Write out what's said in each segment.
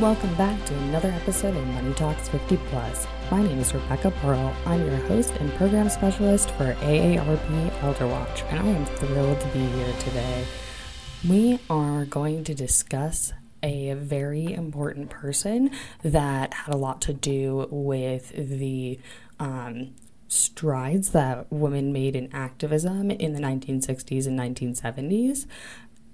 Welcome back to another episode of Money Talks 50 Plus. My name is Rebecca Pearl. I'm your host and program specialist for AARP Elder Watch, and I am thrilled to be here today. We are going to discuss a very important person that had a lot to do with the um, strides that women made in activism in the 1960s and 1970s.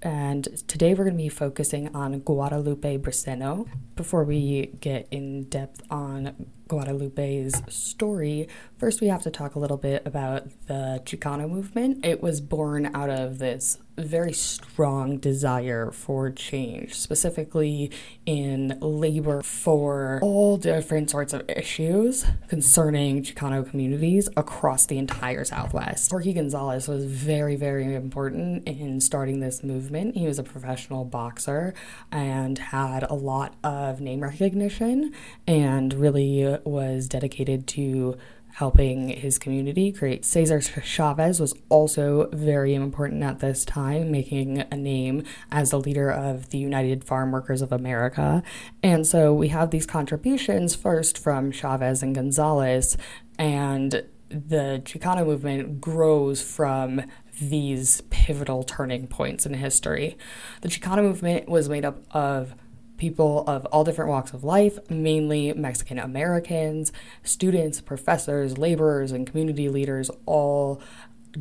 And today we're going to be focusing on Guadalupe Briseno. Before we get in depth on Guadalupe's story, first we have to talk a little bit about the Chicano movement. It was born out of this very strong desire for change, specifically in labor for all different sorts of issues concerning Chicano communities across the entire Southwest. Jorge Gonzalez was very, very important in starting this movement. He was a professional boxer and had a lot of name recognition and really was dedicated to helping his community create. Cesar Chavez was also very important at this time, making a name as the leader of the United Farm Workers of America. And so we have these contributions first from Chavez and Gonzalez, and the Chicano movement grows from these pivotal turning points in history. The Chicano movement was made up of people of all different walks of life, mainly Mexican Americans, students, professors, laborers, and community leaders all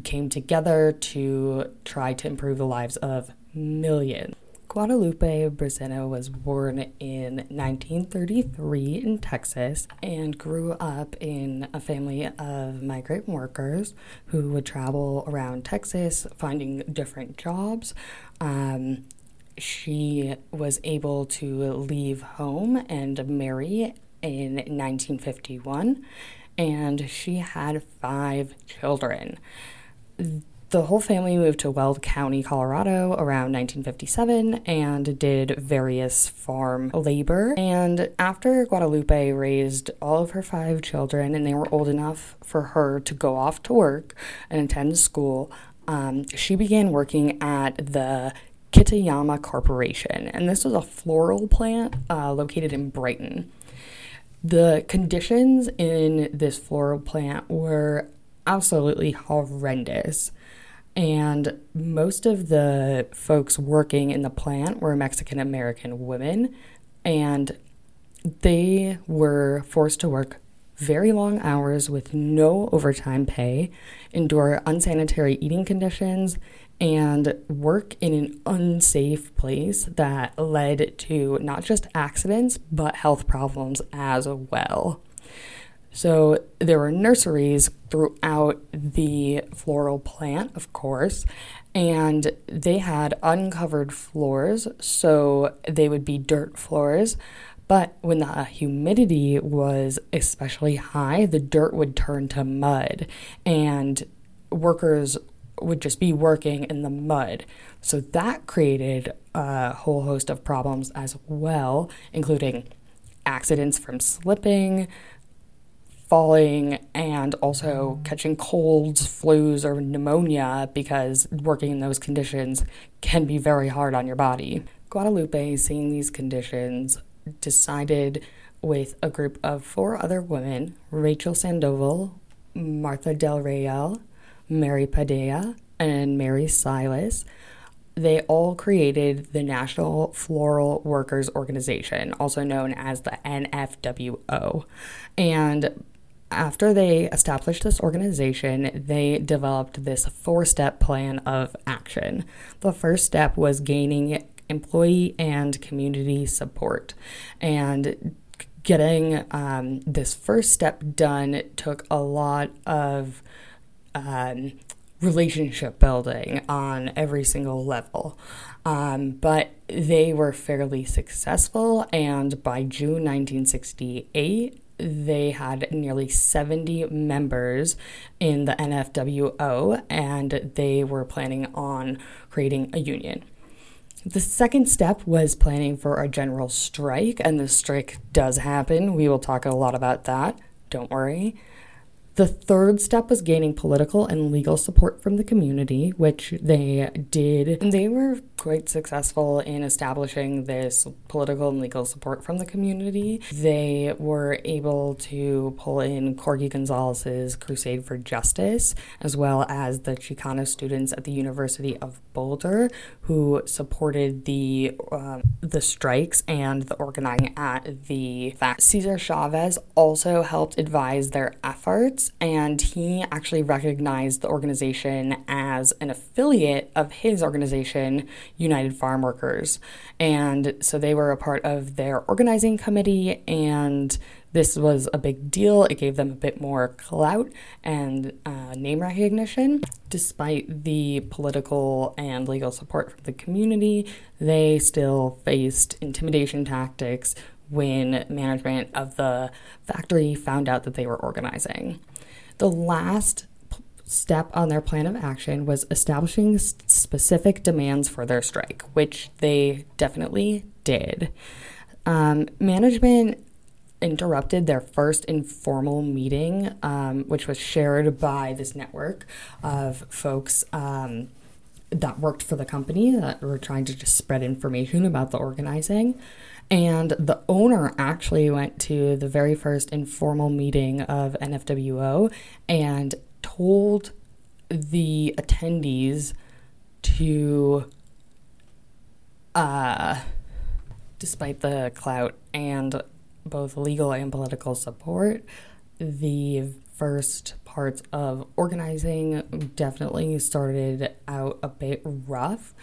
came together to try to improve the lives of millions. Guadalupe Briseno was born in 1933 in Texas and grew up in a family of migrant workers who would travel around Texas finding different jobs. Um, she was able to leave home and marry in 1951, and she had five children. The whole family moved to Weld County, Colorado around 1957 and did various farm labor. And after Guadalupe raised all of her five children and they were old enough for her to go off to work and attend school, um, she began working at the Kitayama Corporation, and this was a floral plant uh, located in Brighton. The conditions in this floral plant were absolutely horrendous, and most of the folks working in the plant were Mexican American women, and they were forced to work very long hours with no overtime pay, endure unsanitary eating conditions, and work in an unsafe place that led to not just accidents, but health problems as well. So there were nurseries throughout the floral plant, of course, and they had uncovered floors, so they would be dirt floors. But when the humidity was especially high, the dirt would turn to mud, and workers would just be working in the mud. So that created a whole host of problems as well, including accidents from slipping, falling, and also catching colds, flus, or pneumonia because working in those conditions can be very hard on your body. Guadalupe, seeing these conditions, decided with a group of four other women Rachel Sandoval, Martha Del Real, Mary Padilla, and Mary Silas. They all created the National Floral Workers Organization, also known as the NFWO. And after they established this organization, they developed this four step plan of action. The first step was gaining employee and community support. And getting um, this first step done took a lot of um, relationship building on every single level. Um, but they were fairly successful, and by June 1968, they had nearly 70 members in the NFWO, and they were planning on creating a union. The second step was planning for a general strike, and the strike does happen. We will talk a lot about that. Don't worry. The third step was gaining political and legal support from the community, which they did. They were quite successful in establishing this political and legal support from the community. They were able to pull in Corky Gonzalez's Crusade for Justice, as well as the Chicano students at the University of Boulder, who supported the um, the strikes and the organizing at the fact. Cesar Chavez also helped advise their efforts, and he actually recognized the organization as an affiliate of his organization, United Farm Workers. And so they were a part of their organizing committee, and this was a big deal. It gave them a bit more clout and uh, name recognition. Despite the political and legal support from the community, they still faced intimidation tactics when management of the factory found out that they were organizing. The last step on their plan of action was establishing specific demands for their strike, which they definitely did. Um, management interrupted their first informal meeting, um, which was shared by this network of folks um, that worked for the company that were trying to just spread information about the organizing. And the owner actually went to the very first informal meeting of NFWO and told the attendees to, uh, despite the clout and both legal and political support, the first parts of organizing definitely started out a bit rough.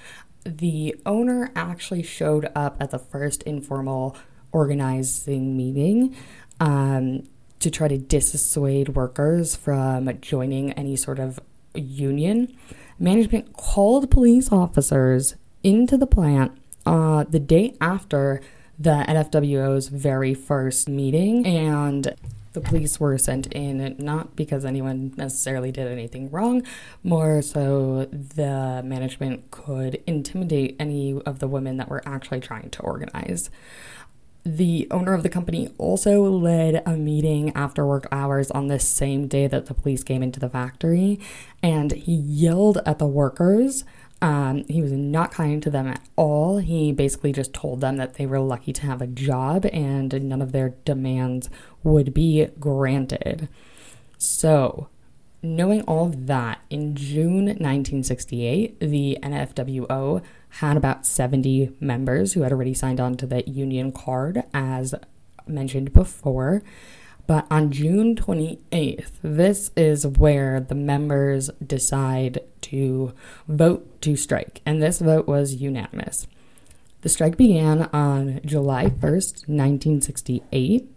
The owner actually showed up at the first informal organizing meeting um, to try to dissuade workers from joining any sort of union. Management called police officers into the plant uh, the day after the NFWO's very first meeting, and the police were sent in not because anyone necessarily did anything wrong, more so the management could intimidate any of the women that were actually trying to organize. The owner of the company also led a meeting after work hours on the same day that the police came into the factory, and he yelled at the workers um, he was not kind to them at all. He basically just told them that they were lucky to have a job and none of their demands would be granted. So, knowing all of that, in June 1968, the NFWO had about 70 members who had already signed on to the union card, as mentioned before. But on June 28th, this is where the members decide to vote to strike, and this vote was unanimous. The strike began on July 1st, 1968,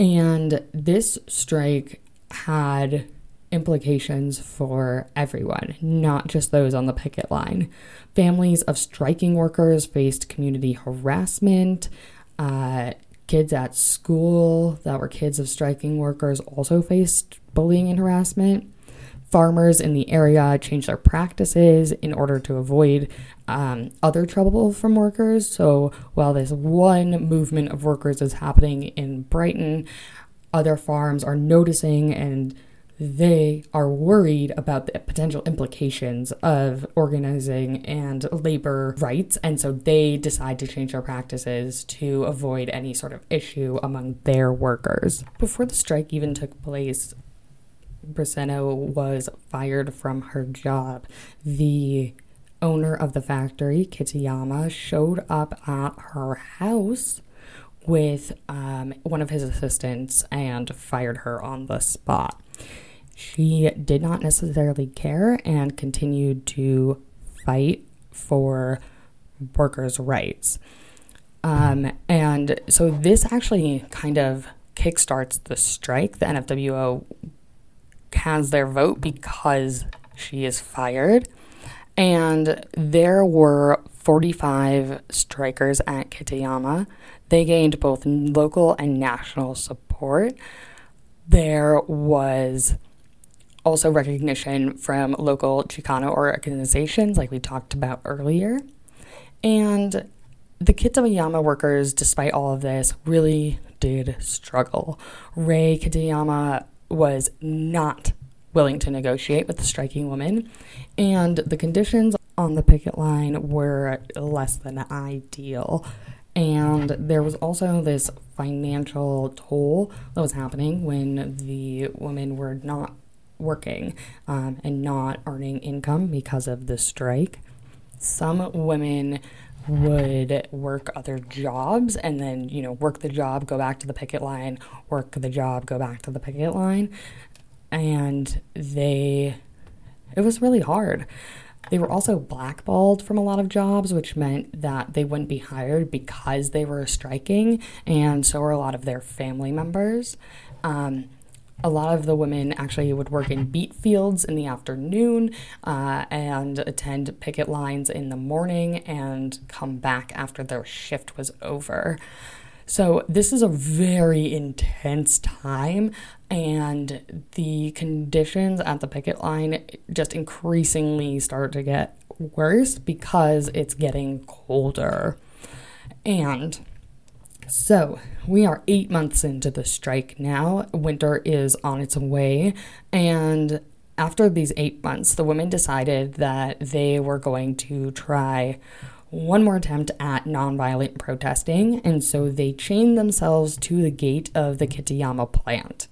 and this strike had implications for everyone, not just those on the picket line. Families of striking workers faced community harassment. Uh, Kids at school that were kids of striking workers also faced bullying and harassment. Farmers in the area changed their practices in order to avoid um, other trouble from workers. So while this one movement of workers is happening in Brighton, other farms are noticing and they are worried about the potential implications of organizing and labor rights, and so they decide to change their practices to avoid any sort of issue among their workers. Before the strike even took place, Briseno was fired from her job. The owner of the factory, Kitayama, showed up at her house with um, one of his assistants and fired her on the spot. She did not necessarily care and continued to fight for workers' rights. Um, and so this actually kind of kickstarts the strike. The NFWO has their vote because she is fired. And there were 45 strikers at Kitayama. They gained both local and national support. There was also recognition from local Chicano organizations, like we talked about earlier. And the Kitayama workers, despite all of this, really did struggle. Ray Kitayama was not willing to negotiate with the striking woman, and the conditions on the picket line were less than ideal. And there was also this financial toll that was happening when the women were not working um, and not earning income because of the strike. Some women would work other jobs and then, you know, work the job, go back to the picket line, work the job, go back to the picket line. And they, it was really hard. They were also blackballed from a lot of jobs, which meant that they wouldn't be hired because they were striking, and so were a lot of their family members. Um, a lot of the women actually would work in beet fields in the afternoon uh, and attend picket lines in the morning and come back after their shift was over. So, this is a very intense time, and the conditions at the picket line just increasingly start to get worse because it's getting colder. And so, we are eight months into the strike now. Winter is on its way. And after these eight months, the women decided that they were going to try one more attempt at nonviolent protesting. And so they chained themselves to the gate of the Kitayama plant.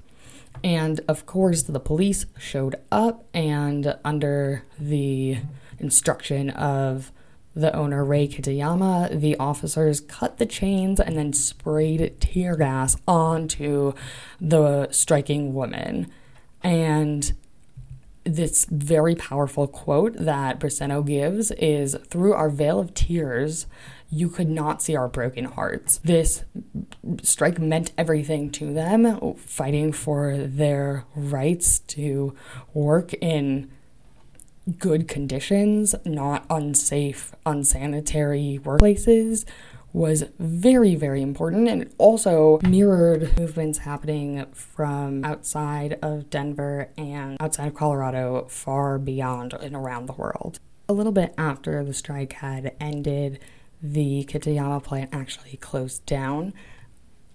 And of course, the police showed up, and under the instruction of the owner, Rei Kitayama, the officers cut the chains and then sprayed tear gas onto the striking woman. And this very powerful quote that Briseno gives is Through our veil of tears, you could not see our broken hearts. This strike meant everything to them, fighting for their rights to work in good conditions, not unsafe, unsanitary workplaces, was very, very important. And it also mirrored movements happening from outside of Denver and outside of Colorado, far beyond and around the world. A little bit after the strike had ended, the Kitayama plant actually closed down,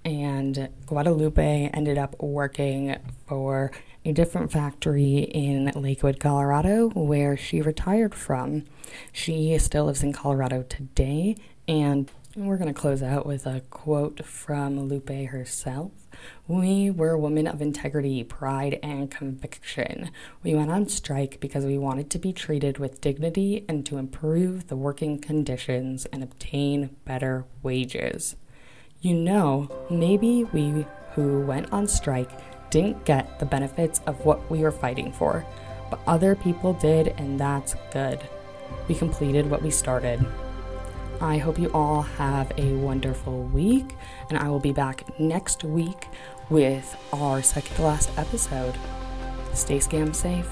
and Guadalupe ended up working for a different factory in Lakewood, Colorado, where she retired from. She still lives in Colorado today, and we're going to close out with a quote from Lupe herself. We were women of integrity, pride, and conviction. We went on strike because we wanted to be treated with dignity and to improve the working conditions and obtain better wages. You know, maybe we who went on strike didn't get the benefits of what we were fighting for, but other people did, and that's good. We completed what we started. I hope you all have a wonderful week, and I will be back next week with our second to last episode. Stay scam safe.